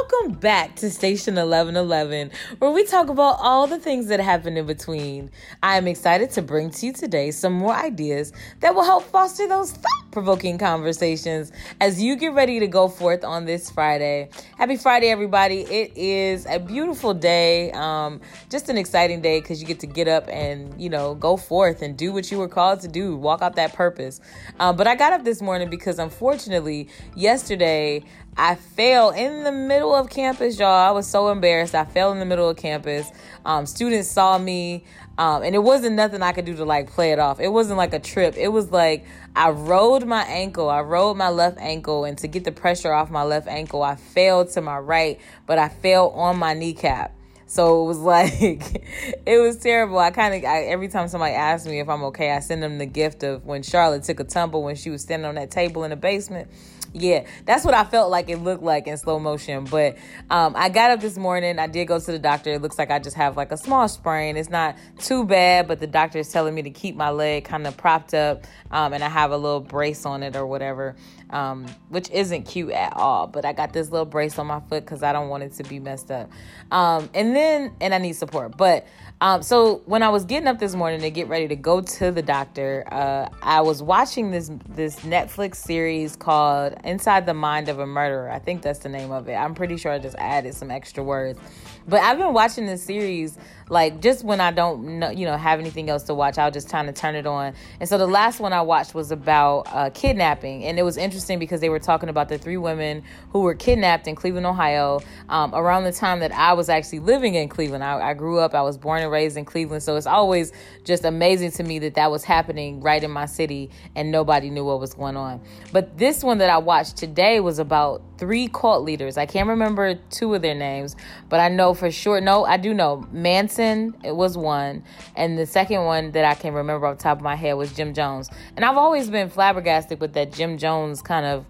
Welcome back to Station 1111, where we talk about all the things that happen in between. I am excited to bring to you today some more ideas that will help foster those thought provoking conversations as you get ready to go forth on this Friday. Happy Friday, everybody. It is a beautiful day, um, just an exciting day because you get to get up and, you know, go forth and do what you were called to do, walk out that purpose. Um, but I got up this morning because unfortunately, yesterday, I fell in the middle of campus, y'all. I was so embarrassed. I fell in the middle of campus. Um, students saw me, um, and it wasn't nothing I could do to like play it off. It wasn't like a trip. It was like I rolled my ankle. I rolled my left ankle, and to get the pressure off my left ankle, I fell to my right, but I fell on my kneecap. So it was like, it was terrible. I kind of, every time somebody asks me if I'm okay, I send them the gift of when Charlotte took a tumble when she was standing on that table in the basement yeah, that's what I felt like it looked like in slow motion. But um, I got up this morning. I did go to the doctor. It looks like I just have like a small sprain. It's not too bad, but the doctor is telling me to keep my leg kind of propped up, um, and I have a little brace on it or whatever, um, which isn't cute at all. But I got this little brace on my foot because I don't want it to be messed up. Um, and then, and I need support, but. Um, so when I was getting up this morning to get ready to go to the doctor, uh, I was watching this this Netflix series called Inside the Mind of a Murderer. I think that's the name of it. I'm pretty sure I just added some extra words. But I've been watching this series like just when I don't know, you know, have anything else to watch, I'll just kind of turn it on. And so the last one I watched was about uh, kidnapping, and it was interesting because they were talking about the three women who were kidnapped in Cleveland, Ohio, um, around the time that I was actually living in Cleveland. I, I grew up, I was born and raised in Cleveland, so it's always just amazing to me that that was happening right in my city, and nobody knew what was going on. But this one that I watched today was about three cult leaders. I can't remember two of their names, but I know for sure. No, I do know Manson it was one, and the second one that I can remember off top of my head was Jim Jones. And I've always been flabbergasted with that Jim Jones kind of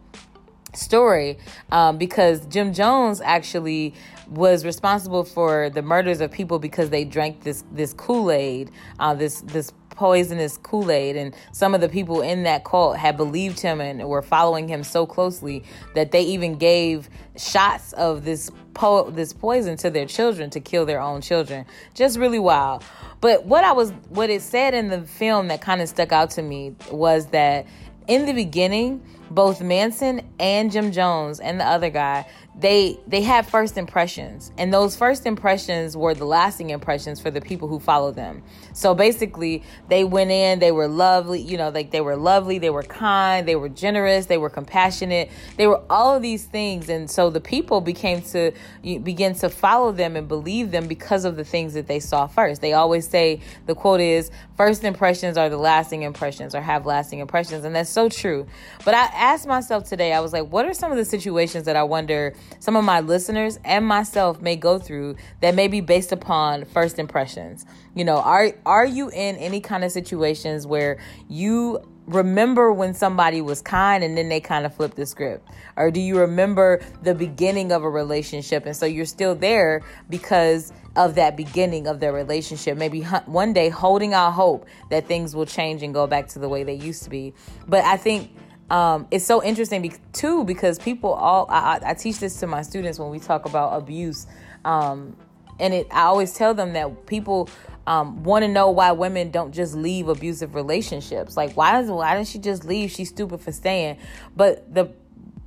story um, because Jim Jones actually was responsible for the murders of people because they drank this this Kool Aid, uh, this this poisonous Kool Aid, and some of the people in that cult had believed him and were following him so closely that they even gave shots of this po- this poison to their children to kill their own children. Just really wild. But what I was what it said in the film that kind of stuck out to me was that in the beginning, both Manson and Jim Jones and the other guy they they had first impressions. And those first impressions were the lasting impressions for the people who followed them. So basically they went in they were lovely you know like they were lovely they were kind they were generous they were compassionate. They were all of these things. And so the people became to begin to follow them and believe them because of the things that they saw first. They always say the quote is first impressions are the lasting impressions or have lasting impressions. And that's so true. But i asked myself today i was like what are some of the situations that i wonder some of my listeners and myself may go through that may be based upon first impressions. You know, are are you in any kind of situations where you remember when somebody was kind and then they kind of flip the script? Or do you remember the beginning of a relationship and so you're still there because of that beginning of their relationship? Maybe one day holding out hope that things will change and go back to the way they used to be. But I think um, it's so interesting be- too because people all I, I, teach this to my students when we talk about abuse um, and it i always tell them that people um, want to know why women don't just leave abusive relationships. Like why does why didn't she just leave? She's stupid for staying. But the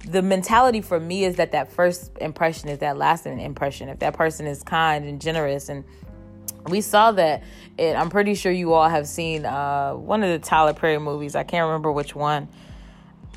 the mentality for me is that that first impression is that lasting impression. If that person is kind and generous and we saw that it, i'm pretty sure you all have seen uh, one of the tyler perry movies. I can't remember which one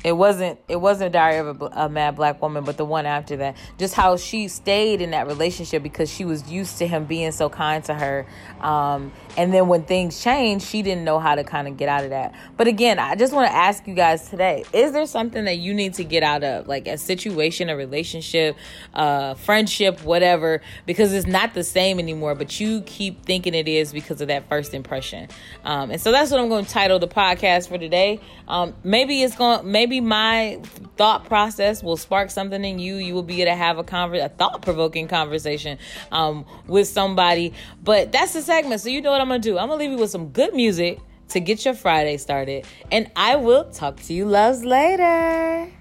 it wasn't it wasn't diary of a, a, mad black woman but the one after that. Just how she stayed in that relationship because she was used to him being so kind to her. Um, and then when things changed she didn't know how to kind of get out of that. But again i just want to ask you guys today is there something that you need to get out of? Like a situation a relationship uh, friendship whatever because it's not the same anymore but you keep thinking it is because of that first impression. Um, and so that's what i'm going to title the podcast for today. Um, maybe it's going maybe maybe my thought process will spark something in you. You will be able to have a conver- a thought provoking conversation um, with somebody. But that's the segment. So you know what I'm gonna do. I'm gonna leave you with some good music to get your Friday started, and I will talk to you loves later.